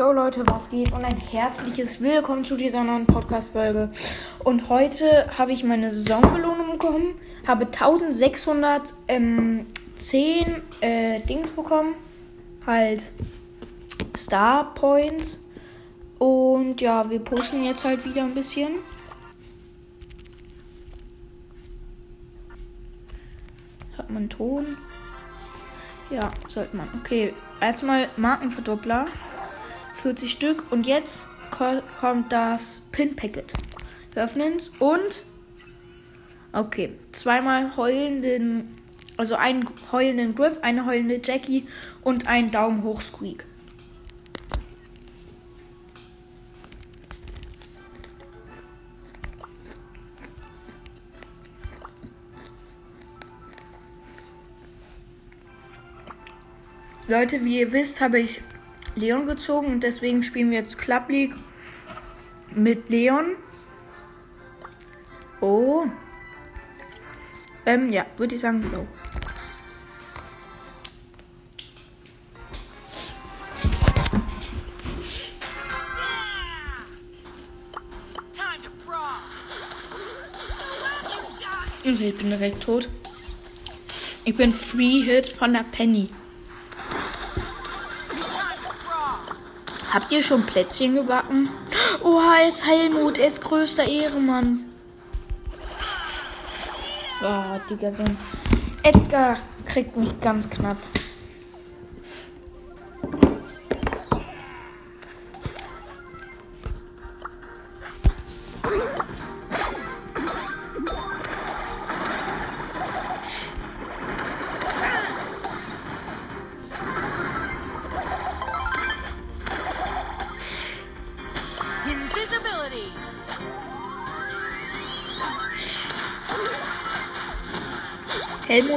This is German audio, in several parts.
Jo Leute, was geht? Und ein herzliches Willkommen zu dieser neuen Podcast-Folge. Und heute habe ich meine Saisonbelohnung bekommen, habe 1610 ähm, äh, Dings bekommen, halt Star Points. Und ja, wir pushen jetzt halt wieder ein bisschen. Hat man Ton? Ja, sollte man. Okay, erstmal Markenverdoppler. 40 Stück. Und jetzt kommt das Pin-Packet. Wir öffnen es und. Okay, zweimal heulenden. Also einen heulenden Griff, eine heulende Jackie und einen Daumen hoch Squeak. Leute, wie ihr wisst, habe ich Leon gezogen und deswegen spielen wir jetzt Club League mit Leon. Oh. Ähm, ja, würde ich sagen, go. Okay, ich bin direkt tot. Ich bin Free Hit von der Penny. Habt ihr schon Plätzchen gebacken? Oha, er ist Helmut, er ist größter Ehrenmann. Oh, Digga, so ein Edgar kriegt mich ganz knapp.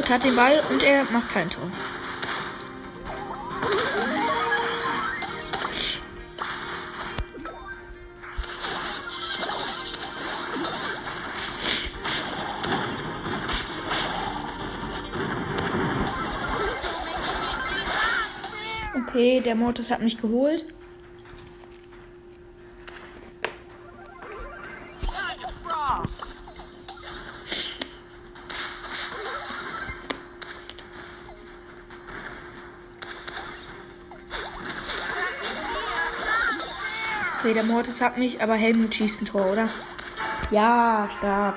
Helmut hat den Ball und er macht kein Tor. Okay, der Mortis hat mich geholt. Der Mortis hat mich, aber Helmut schießt ein Tor, oder? Ja, stark.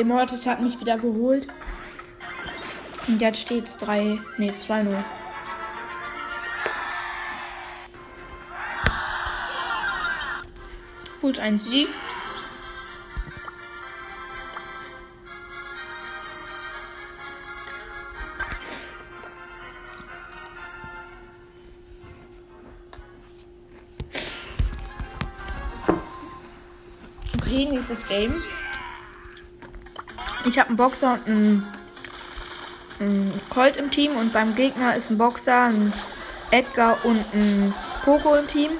Okay, Mortis hat mich wieder geholt. Und jetzt steht es 3, nee, 2-0. Gut, ein Sieg. Okay, nächstes Game. Ich habe einen Boxer und einen, einen Colt im Team und beim Gegner ist ein Boxer, ein Edgar und ein Poco im Team.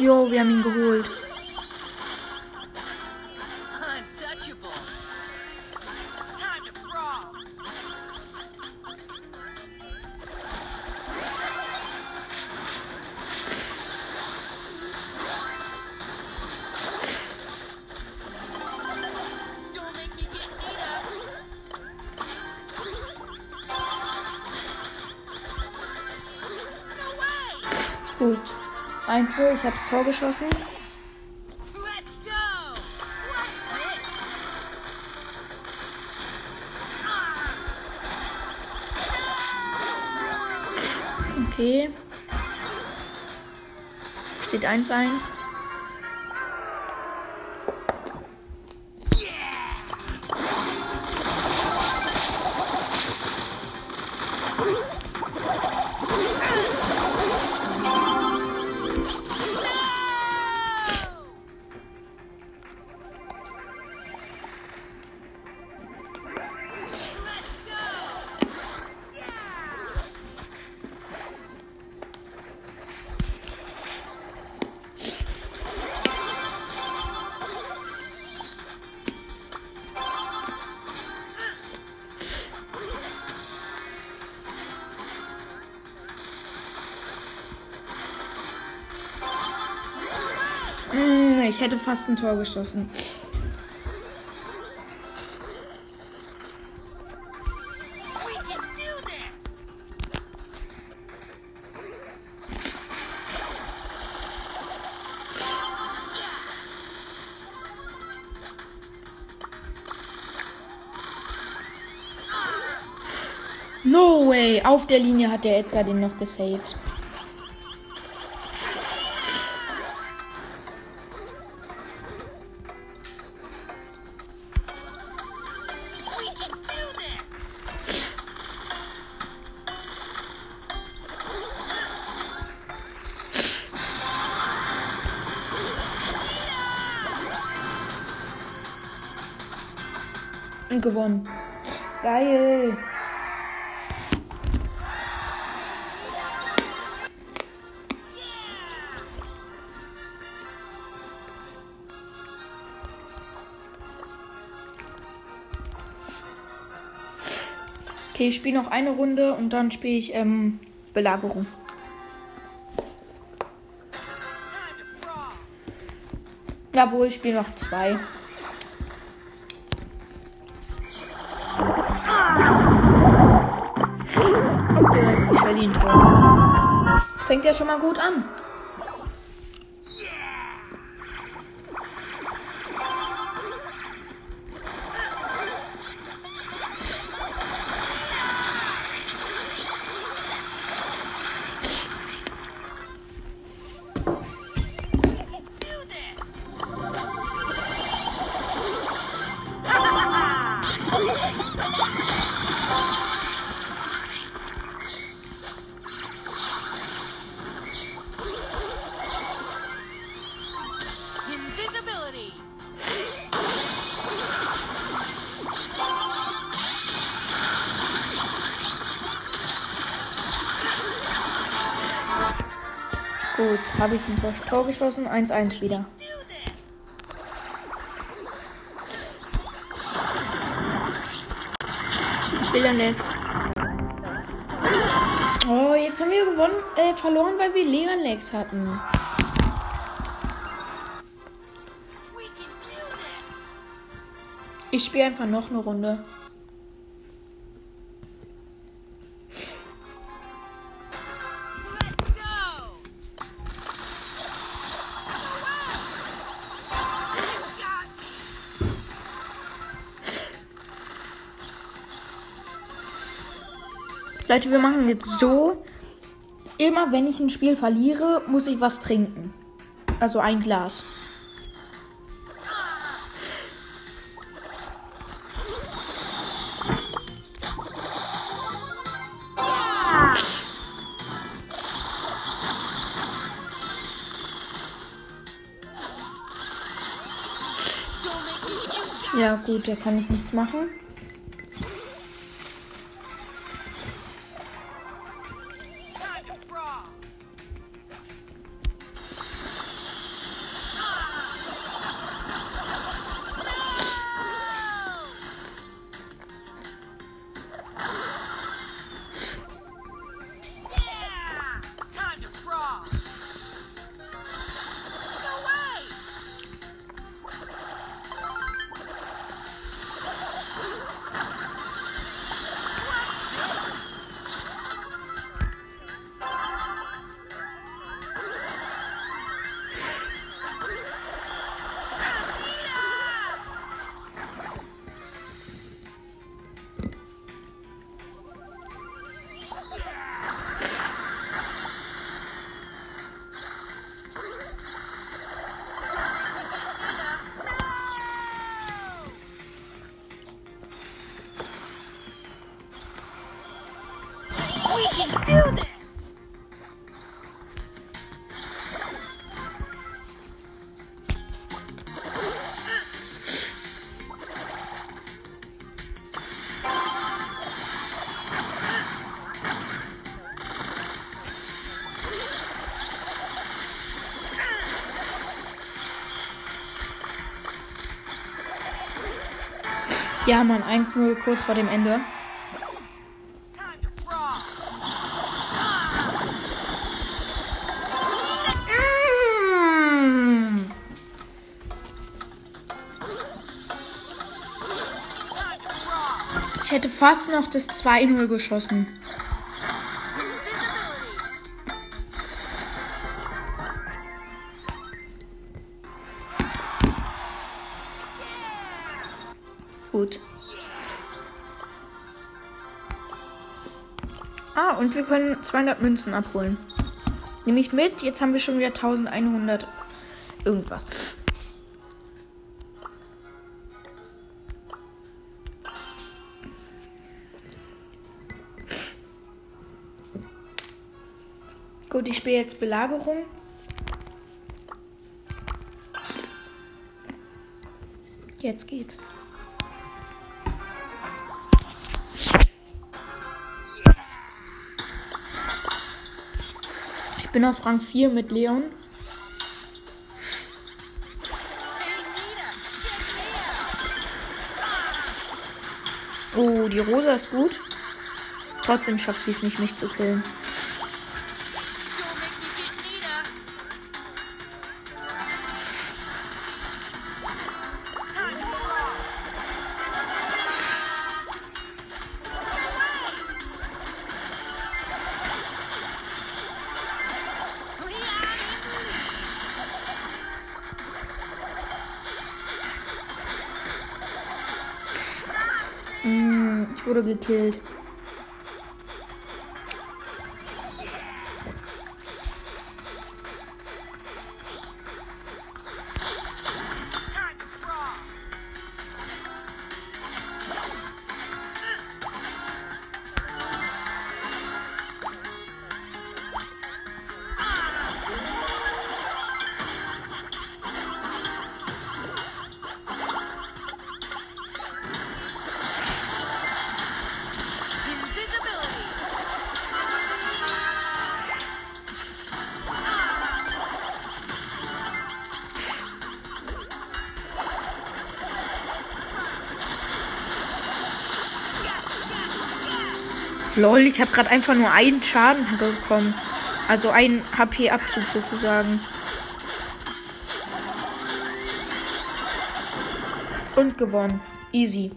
Jo, wir haben ihn geholt. Einzel, ich hab's Tor geschossen. Okay. Steht 1-1. Ich hätte fast ein Tor geschossen. No way! Auf der Linie hat der Edgar den noch gesaved. Und gewonnen. Geil. Okay, ich spiele noch eine Runde und dann spiele ich ähm, Belagerung. Jawohl, ich spiele noch zwei. Berlin drin. Fängt ja schon mal gut an. Gut, habe ich ein Tor geschossen. 1-1 wieder. Leon-Lex. Oh, jetzt haben wir gewonnen, äh, verloren, weil wir Leon-Lex hatten. Ich spiele einfach noch eine Runde. Leute, wir machen jetzt so. Immer wenn ich ein Spiel verliere, muss ich was trinken. Also ein Glas. Ja gut, da kann ich nichts machen. Ja, Mann, 1-0 kurz vor dem Ende. Ich hätte fast noch das 2-0 geschossen. Gut. Ah, und wir können 200 Münzen abholen. Nehme ich mit. Jetzt haben wir schon wieder 1100 irgendwas. Gut, ich spiele jetzt Belagerung. Jetzt geht's. Bin auf Rang 4 mit Leon. Oh, die Rosa ist gut. Trotzdem schafft sie es nicht, mich zu killen. Wurde gekillt. Lol, ich habe gerade einfach nur einen Schaden bekommen. Also ein HP-Abzug sozusagen. Und gewonnen. Easy.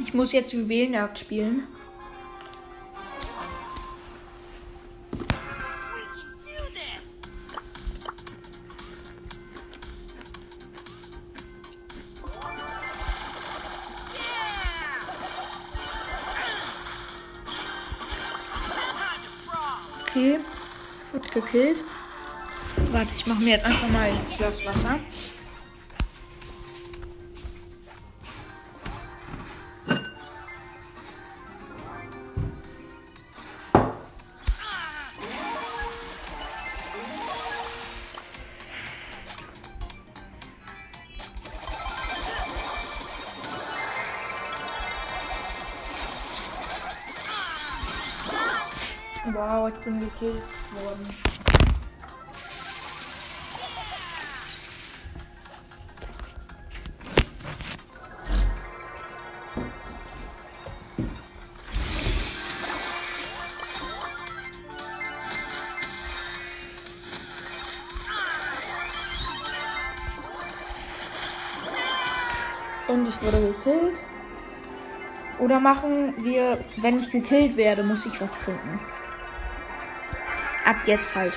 Ich muss jetzt Juwelenjagd spielen. Okay, wird gekillt. Warte, ich mache mir jetzt einfach mal Glas Wasser. Bin gekillt worden. Und ich wurde gekillt. Oder machen wir, wenn ich gekillt werde, muss ich was trinken ab jetzt halt.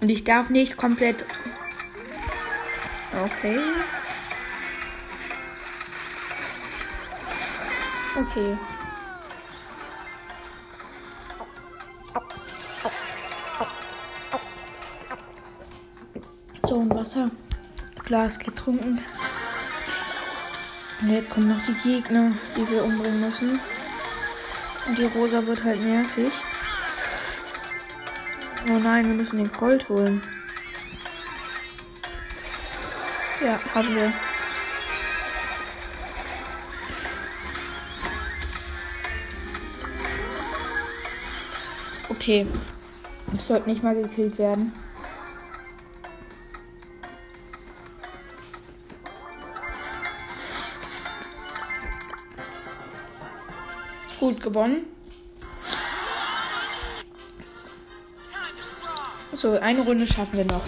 Und ich darf nicht komplett. Okay. Okay. So, ein Wasser. Glas getrunken. Und jetzt kommen noch die Gegner, die wir umbringen müssen. Und die Rosa wird halt nervig. Oh nein, wir müssen den Colt holen. Ja, haben wir. Okay. Ich sollte nicht mal gekillt werden. Gut gewonnen. So, eine Runde schaffen wir noch.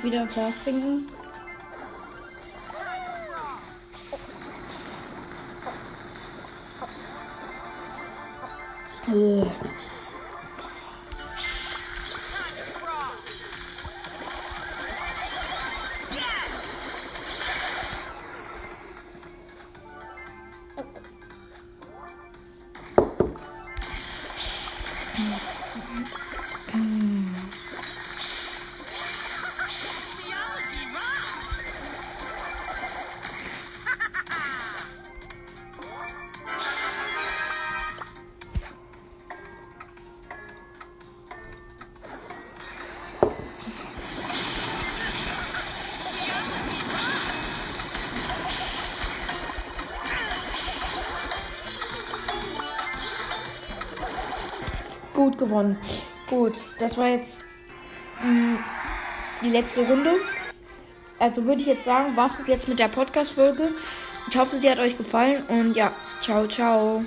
Ich wieder Glas trinken. Äh. Gut gewonnen. Gut, das war jetzt mh, mm, die letzte Runde. Also würde ich jetzt sagen, was ist jetzt mit der Podcast-Folge. Ich hoffe, sie hat euch gefallen und ja, ciao, ciao.